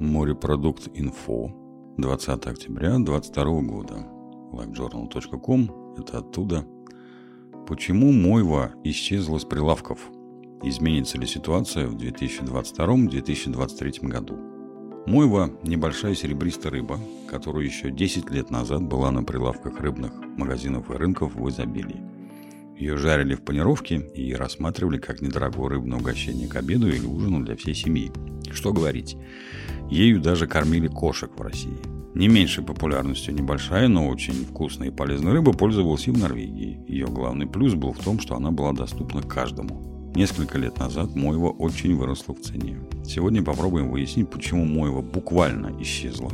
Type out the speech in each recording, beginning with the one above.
Морепродукт Инфо. 20 октября 2022 года. livejournal.com. Это оттуда. Почему мойва исчезла с прилавков? Изменится ли ситуация в 2022-2023 году? Мойва – небольшая серебристая рыба, которая еще 10 лет назад была на прилавках рыбных магазинов и рынков в изобилии. Ее жарили в панировке и рассматривали как недорогое рыбное угощение к обеду или ужину для всей семьи. Что говорить, ею даже кормили кошек в России. Не меньшей популярностью небольшая, но очень вкусная и полезная рыба пользовалась и в Норвегии. Ее главный плюс был в том, что она была доступна каждому. Несколько лет назад мойва очень выросла в цене. Сегодня попробуем выяснить, почему мойва буквально исчезла.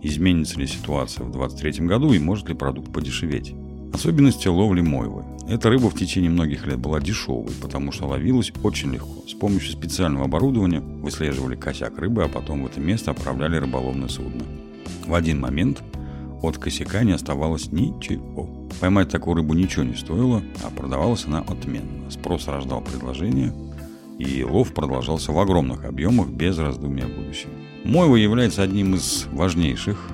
Изменится ли ситуация в 2023 году и может ли продукт подешеветь? Особенности ловли мойвы. Эта рыба в течение многих лет была дешевой, потому что ловилась очень легко. С помощью специального оборудования выслеживали косяк рыбы, а потом в это место отправляли рыболовное судно. В один момент от косяка не оставалось ничего. Поймать такую рыбу ничего не стоило, а продавалась она отменно. Спрос рождал предложение, и лов продолжался в огромных объемах без раздумий о будущем. Мойва является одним из важнейших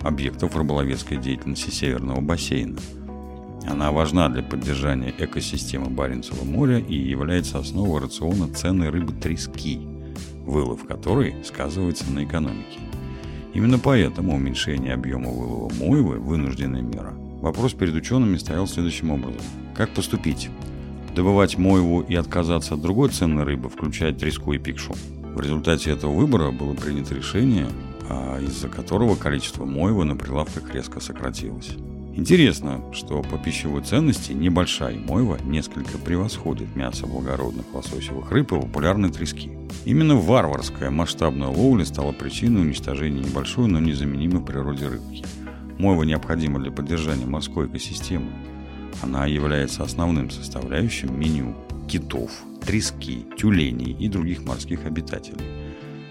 объектов рыболовецкой деятельности Северного бассейна – она важна для поддержания экосистемы Баренцева моря и является основой рациона ценной рыбы трески, вылов которой сказывается на экономике. Именно поэтому уменьшение объема вылова мойвы – вынужденная мера. Вопрос перед учеными стоял следующим образом. Как поступить? Добывать мойву и отказаться от другой ценной рыбы, включая треску и пикшу? В результате этого выбора было принято решение, а из-за которого количество мойвы на прилавках резко сократилось. Интересно, что по пищевой ценности небольшая мойва несколько превосходит мясо благородных лососевых рыб и популярной трески. Именно варварская масштабная ловля стала причиной уничтожения небольшой, но незаменимой природе рыбки. Мойва необходима для поддержания морской экосистемы. Она является основным составляющим меню китов, трески, тюленей и других морских обитателей.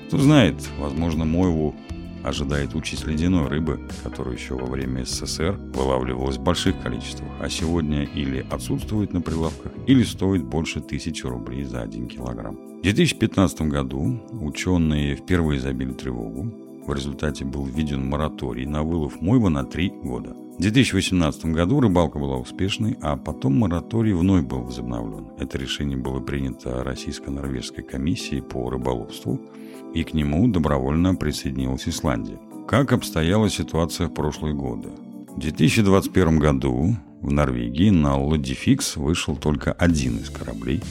Кто знает, возможно, мойву ожидает участь ледяной рыбы, которая еще во время СССР вылавливалась в больших количествах, а сегодня или отсутствует на прилавках, или стоит больше тысячи рублей за один килограмм. В 2015 году ученые впервые забили тревогу. В результате был введен мораторий на вылов мойва на три года. В 2018 году рыбалка была успешной, а потом мораторий вновь был возобновлен. Это решение было принято Российско-Норвежской комиссией по рыболовству – и к нему добровольно присоединилась Исландия. Как обстояла ситуация в прошлые годы? В 2021 году в Норвегии на Лодификс вышел только один из кораблей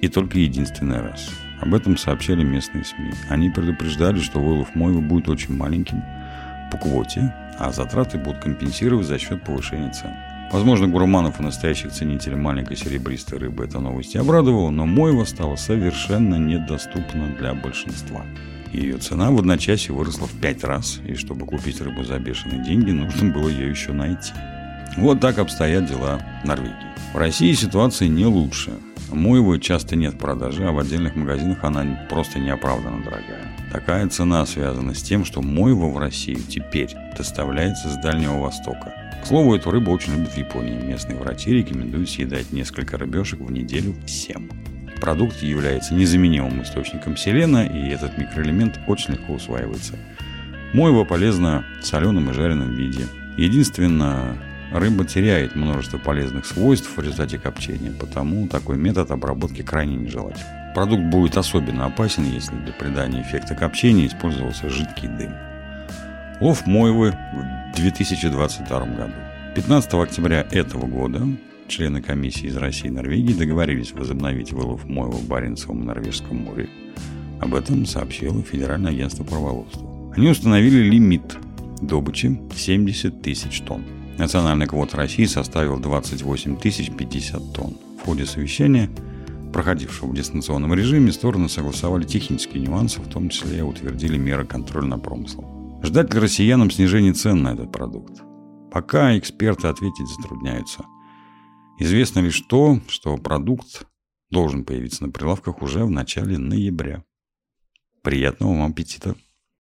и только единственный раз. Об этом сообщали местные СМИ. Они предупреждали, что вылов мойвы будет очень маленьким по квоте, а затраты будут компенсировать за счет повышения цен. Возможно, гурманов и настоящих ценителей маленькой серебристой рыбы эта новость обрадовала, но мойва стала совершенно недоступна для большинства. Ее цена в одночасье выросла в пять раз, и чтобы купить рыбу за бешеные деньги, нужно было ее еще найти. Вот так обстоят дела в Норвегии. В России ситуация не лучше. Мойвы часто нет в продаже, а в отдельных магазинах она просто неоправданно дорогая. Такая цена связана с тем, что мойва в Россию теперь доставляется с Дальнего Востока. К слову, эту рыбу очень любят в Японии. Местные врачи рекомендуют съедать несколько рыбешек в неделю всем. Продукт является незаменимым источником селена, и этот микроэлемент очень легко усваивается. Мойва полезна в соленом и жареном виде. Единственное, рыба теряет множество полезных свойств в результате копчения, потому такой метод обработки крайне нежелателен. Продукт будет особенно опасен, если для придания эффекта копчения использовался жидкий дым. Лов мойвы в 2022 году. 15 октября этого года члены комиссии из России и Норвегии договорились возобновить вылов мойвы в Баренцевом и Норвежском море. Об этом сообщило Федеральное агентство по рыболовству. Они установили лимит добычи 70 тысяч тонн. Национальная квота России составила 28 тысяч 50 тонн. В ходе совещания, проходившего в дистанционном режиме, стороны согласовали технические нюансы, в том числе утвердили меры контроля над промыслом. Ждать ли россиянам снижения цен на этот продукт? Пока эксперты ответить затрудняются. Известно лишь то, что продукт должен появиться на прилавках уже в начале ноября. Приятного вам аппетита!